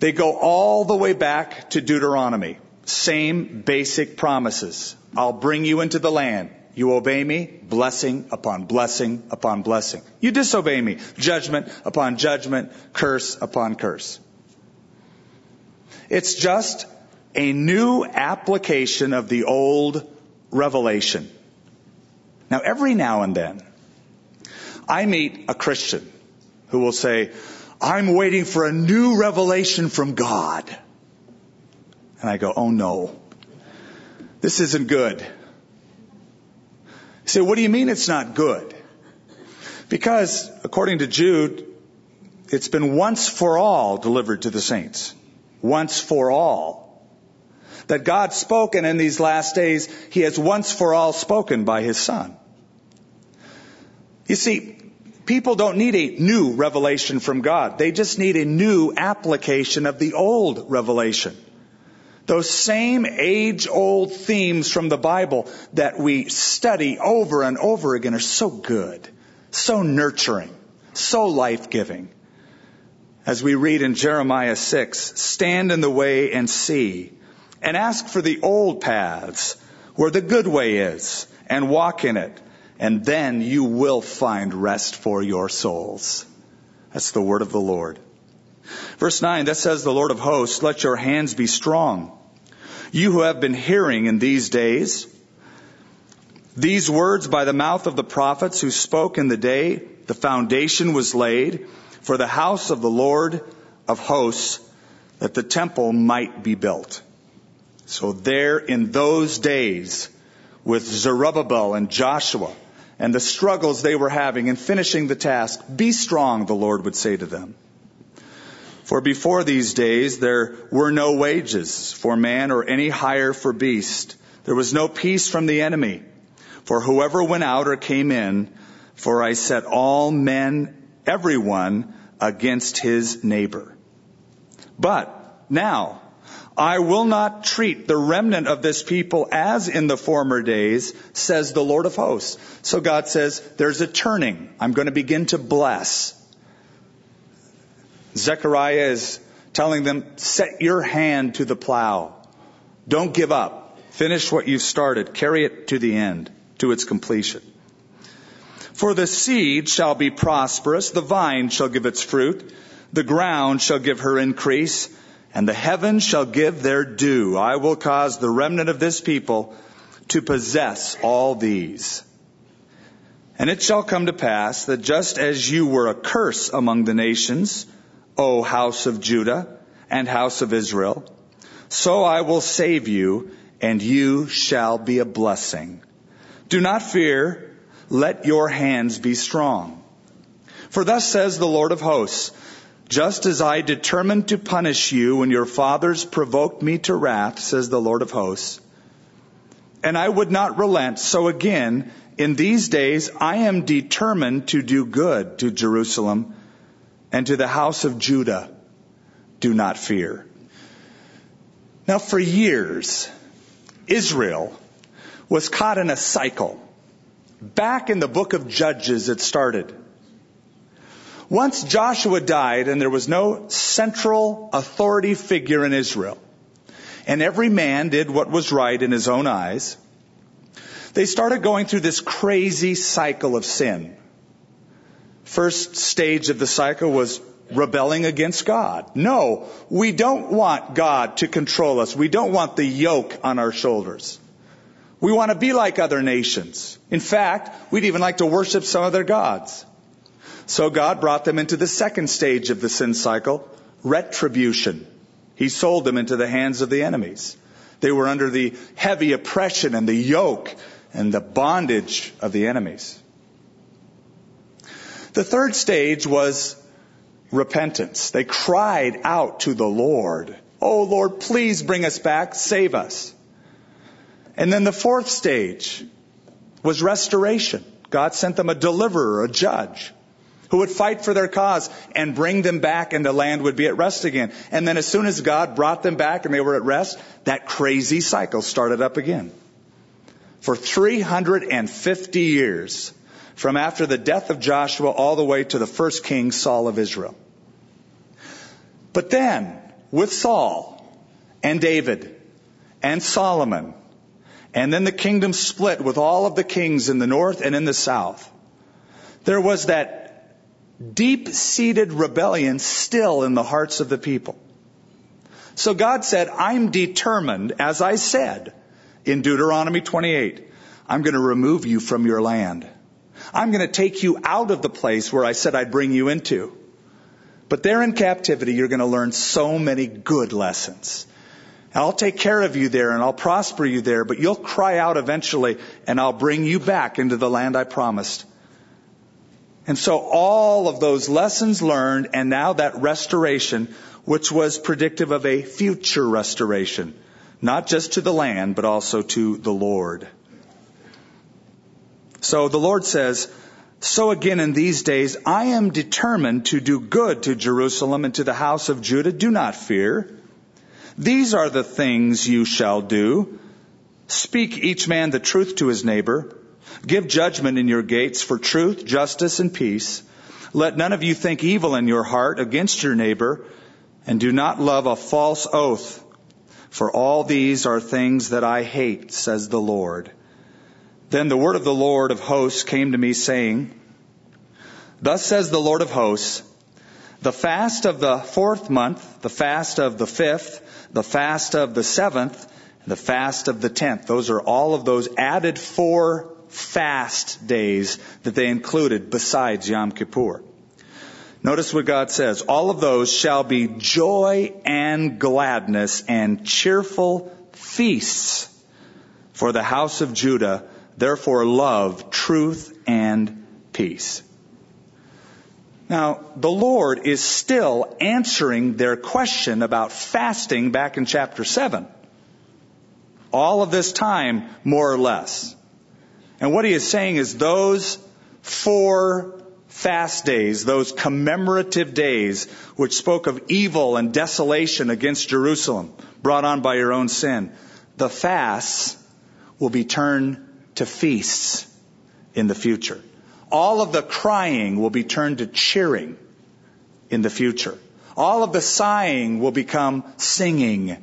They go all the way back to Deuteronomy. Same basic promises. I'll bring you into the land. You obey me, blessing upon blessing upon blessing. You disobey me, judgment upon judgment, curse upon curse. It's just a new application of the old revelation. Now, every now and then, I meet a Christian who will say, I'm waiting for a new revelation from God. And I go, oh no. This isn't good. You say, what do you mean it's not good? Because, according to Jude, it's been once for all delivered to the saints. Once for all. That God spoken in these last days, He has once for all spoken by His Son. You see, people don't need a new revelation from God. They just need a new application of the old revelation. Those same age old themes from the Bible that we study over and over again are so good, so nurturing, so life giving. As we read in Jeremiah 6, stand in the way and see, and ask for the old paths where the good way is, and walk in it, and then you will find rest for your souls. That's the word of the Lord. Verse 9, that says the Lord of hosts, let your hands be strong you who have been hearing in these days, these words by the mouth of the prophets who spoke in the day the foundation was laid for the house of the Lord of hosts that the temple might be built. So there in those days with Zerubbabel and Joshua and the struggles they were having in finishing the task, be strong, the Lord would say to them. For before these days there were no wages for man or any hire for beast. There was no peace from the enemy. For whoever went out or came in, for I set all men, everyone, against his neighbor. But now, I will not treat the remnant of this people as in the former days, says the Lord of hosts. So God says, there's a turning. I'm going to begin to bless. Zechariah is telling them, set your hand to the plow. Don't give up. Finish what you've started. Carry it to the end, to its completion. For the seed shall be prosperous, the vine shall give its fruit, the ground shall give her increase, and the heavens shall give their due. I will cause the remnant of this people to possess all these. And it shall come to pass that just as you were a curse among the nations, O house of Judah and house of Israel. So I will save you, and you shall be a blessing. Do not fear, let your hands be strong. For thus says the Lord of hosts, just as I determined to punish you when your fathers provoked me to wrath, says the Lord of hosts, and I would not relent, so again, in these days I am determined to do good to Jerusalem and to the house of Judah, do not fear. Now, for years, Israel was caught in a cycle. Back in the book of Judges, it started. Once Joshua died and there was no central authority figure in Israel, and every man did what was right in his own eyes, they started going through this crazy cycle of sin. First stage of the cycle was rebelling against God. No, we don't want God to control us. We don't want the yoke on our shoulders. We want to be like other nations. In fact, we'd even like to worship some of their gods. So God brought them into the second stage of the sin cycle, retribution. He sold them into the hands of the enemies. They were under the heavy oppression and the yoke and the bondage of the enemies. The third stage was repentance. They cried out to the Lord, Oh Lord, please bring us back, save us. And then the fourth stage was restoration. God sent them a deliverer, a judge, who would fight for their cause and bring them back and the land would be at rest again. And then as soon as God brought them back and they were at rest, that crazy cycle started up again. For 350 years, from after the death of Joshua all the way to the first king, Saul of Israel. But then, with Saul and David and Solomon, and then the kingdom split with all of the kings in the north and in the south, there was that deep seated rebellion still in the hearts of the people. So God said, I'm determined, as I said in Deuteronomy 28, I'm going to remove you from your land. I'm going to take you out of the place where I said I'd bring you into. But there in captivity, you're going to learn so many good lessons. And I'll take care of you there and I'll prosper you there, but you'll cry out eventually and I'll bring you back into the land I promised. And so all of those lessons learned and now that restoration, which was predictive of a future restoration, not just to the land, but also to the Lord. So the Lord says, so again in these days, I am determined to do good to Jerusalem and to the house of Judah. Do not fear. These are the things you shall do. Speak each man the truth to his neighbor. Give judgment in your gates for truth, justice, and peace. Let none of you think evil in your heart against your neighbor, and do not love a false oath. For all these are things that I hate, says the Lord. Then the word of the Lord of hosts came to me saying, Thus says the Lord of hosts, the fast of the fourth month, the fast of the fifth, the fast of the seventh, the fast of the tenth. Those are all of those added four fast days that they included besides Yom Kippur. Notice what God says. All of those shall be joy and gladness and cheerful feasts for the house of Judah Therefore, love truth and peace. Now, the Lord is still answering their question about fasting back in chapter 7. All of this time, more or less. And what he is saying is those four fast days, those commemorative days, which spoke of evil and desolation against Jerusalem, brought on by your own sin, the fasts will be turned to feasts in the future. All of the crying will be turned to cheering in the future. All of the sighing will become singing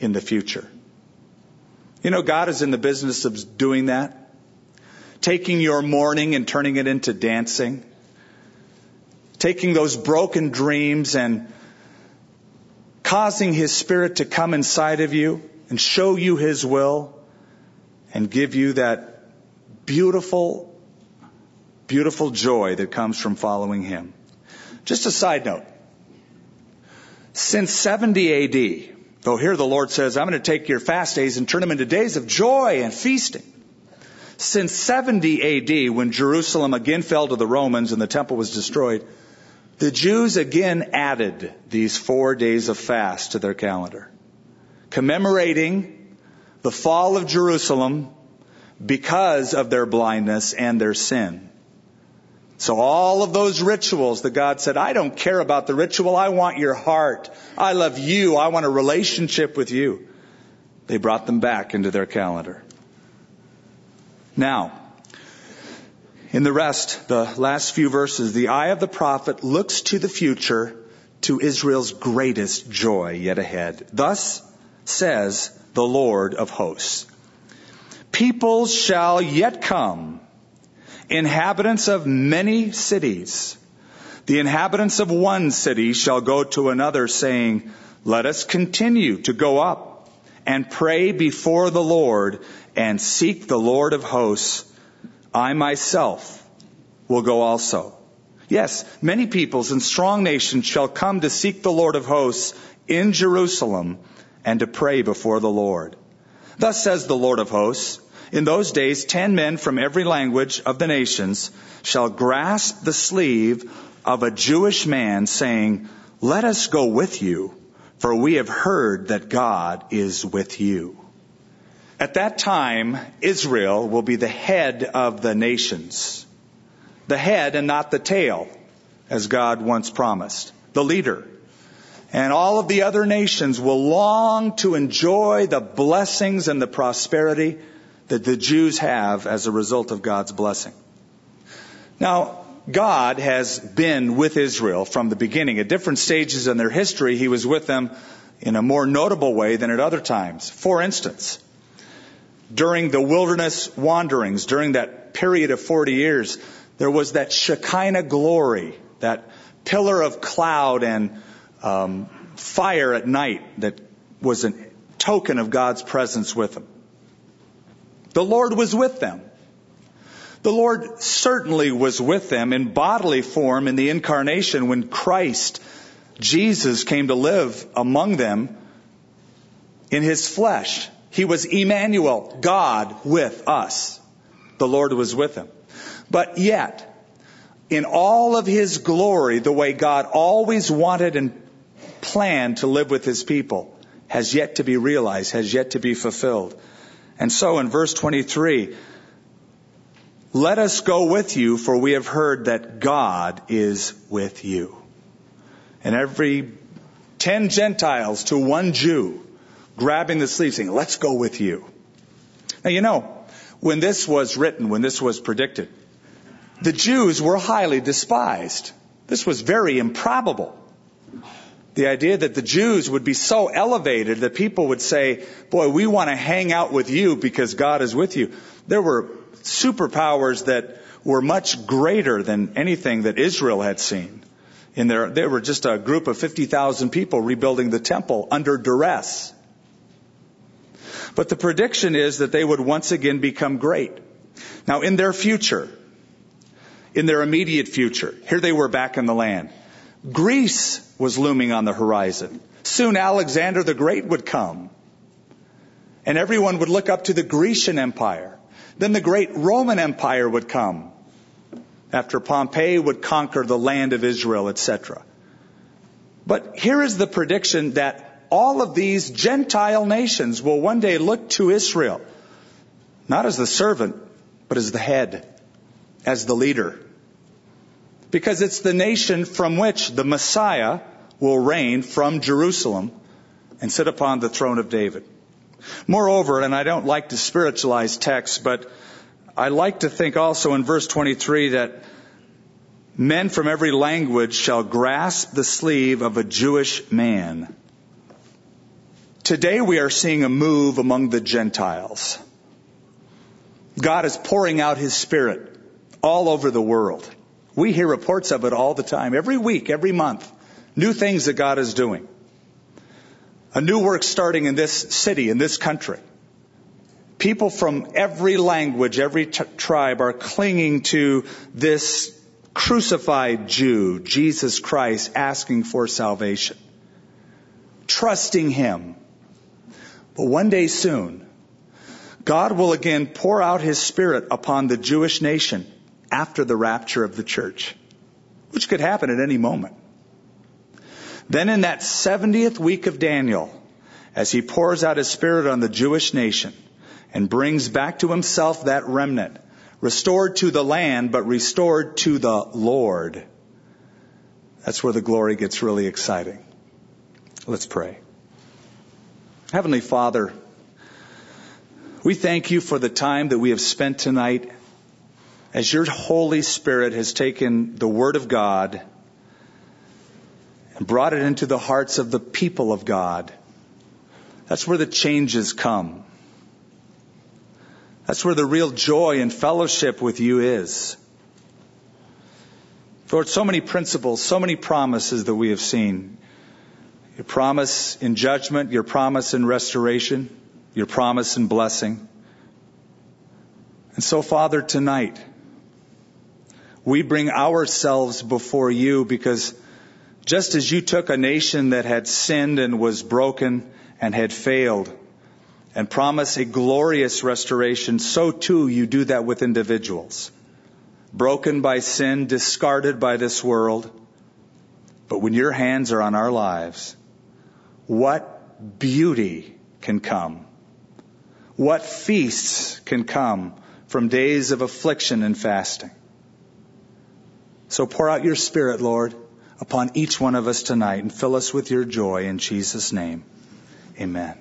in the future. You know, God is in the business of doing that. Taking your mourning and turning it into dancing. Taking those broken dreams and causing His Spirit to come inside of you and show you His will and give you that beautiful, beautiful joy that comes from following Him. Just a side note. Since 70 AD, though here the Lord says, I'm going to take your fast days and turn them into days of joy and feasting. Since 70 AD, when Jerusalem again fell to the Romans and the temple was destroyed, the Jews again added these four days of fast to their calendar, commemorating the fall of Jerusalem because of their blindness and their sin. So all of those rituals that God said, I don't care about the ritual. I want your heart. I love you. I want a relationship with you. They brought them back into their calendar. Now, in the rest, the last few verses, the eye of the prophet looks to the future to Israel's greatest joy yet ahead. Thus says the Lord of hosts. Peoples shall yet come, inhabitants of many cities. The inhabitants of one city shall go to another saying, let us continue to go up and pray before the Lord and seek the Lord of hosts. I myself will go also. Yes, many peoples and strong nations shall come to seek the Lord of hosts in Jerusalem and to pray before the Lord. Thus says the Lord of hosts, in those days, ten men from every language of the nations shall grasp the sleeve of a Jewish man saying, let us go with you, for we have heard that God is with you. At that time, Israel will be the head of the nations. The head and not the tail, as God once promised. The leader. And all of the other nations will long to enjoy the blessings and the prosperity that the Jews have as a result of God's blessing. Now, God has been with Israel from the beginning. At different stages in their history, He was with them in a more notable way than at other times. For instance, during the wilderness wanderings, during that period of 40 years, there was that Shekinah glory, that pillar of cloud and um, fire at night that was a token of God's presence with them. The Lord was with them. The Lord certainly was with them in bodily form in the incarnation when Christ, Jesus, came to live among them in his flesh. He was Emmanuel, God with us. The Lord was with him. But yet, in all of his glory, the way God always wanted and planned to live with his people, has yet to be realized, has yet to be fulfilled. And so in verse 23, let us go with you, for we have heard that God is with you. And every ten Gentiles to one Jew grabbing the sleeve saying, let's go with you. Now you know, when this was written, when this was predicted, the Jews were highly despised. This was very improbable. The idea that the Jews would be so elevated that people would say, boy, we want to hang out with you because God is with you. There were superpowers that were much greater than anything that Israel had seen. In there, they were just a group of 50,000 people rebuilding the temple under duress. But the prediction is that they would once again become great. Now, in their future, in their immediate future, here they were back in the land. Greece was looming on the horizon. Soon Alexander the Great would come. And everyone would look up to the Grecian Empire. Then the great Roman Empire would come after Pompey would conquer the land of Israel, etc. But here is the prediction that all of these Gentile nations will one day look to Israel, not as the servant, but as the head, as the leader. Because it's the nation from which the Messiah will reign from Jerusalem and sit upon the throne of David. Moreover, and I don't like to spiritualize texts, but I like to think also in verse 23 that men from every language shall grasp the sleeve of a Jewish man. Today we are seeing a move among the Gentiles. God is pouring out His Spirit all over the world. We hear reports of it all the time, every week, every month. New things that God is doing. A new work starting in this city, in this country. People from every language, every t- tribe are clinging to this crucified Jew, Jesus Christ, asking for salvation. Trusting Him. But one day soon, God will again pour out His Spirit upon the Jewish nation after the rapture of the church, which could happen at any moment. Then in that 70th week of Daniel, as he pours out his spirit on the Jewish nation and brings back to himself that remnant, restored to the land, but restored to the Lord, that's where the glory gets really exciting. Let's pray. Heavenly Father, we thank you for the time that we have spent tonight as your Holy Spirit has taken the Word of God and brought it into the hearts of the people of God. That's where the changes come. That's where the real joy and fellowship with you is. Lord, so many principles, so many promises that we have seen. Your promise in judgment, your promise in restoration, your promise in blessing. And so, Father, tonight, we bring ourselves before you because just as you took a nation that had sinned and was broken and had failed and promised a glorious restoration, so too you do that with individuals. Broken by sin, discarded by this world. But when your hands are on our lives, what beauty can come? What feasts can come from days of affliction and fasting? So pour out your spirit, Lord upon each one of us tonight and fill us with your joy in Jesus' name. Amen.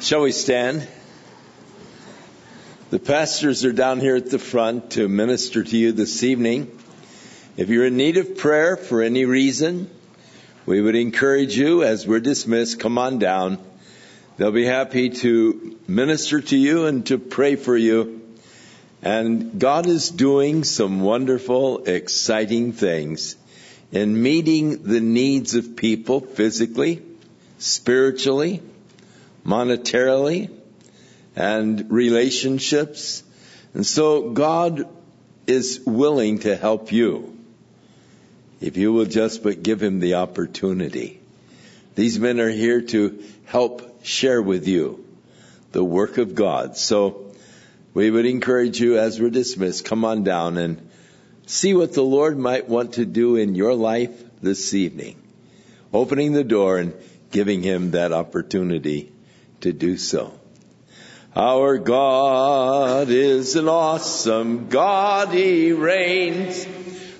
Shall we stand? The pastors are down here at the front to minister to you this evening. If you're in need of prayer for any reason, we would encourage you as we're dismissed, come on down. They'll be happy to minister to you and to pray for you. And God is doing some wonderful, exciting things in meeting the needs of people physically, spiritually, monetarily, and relationships. And so God is willing to help you if you will just but give him the opportunity. These men are here to help share with you the work of God. So we would encourage you as we're dismissed, come on down and see what the Lord might want to do in your life this evening, opening the door and giving Him that opportunity to do so. Our God is an awesome God. He reigns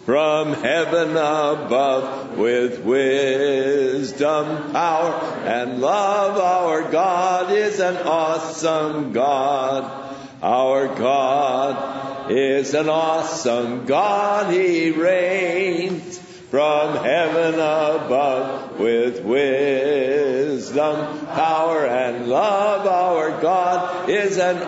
from heaven above with wisdom, power, and love. Our God is an awesome God. Our God is an awesome God. He reigns from heaven above with wisdom, power, and love. Our God is an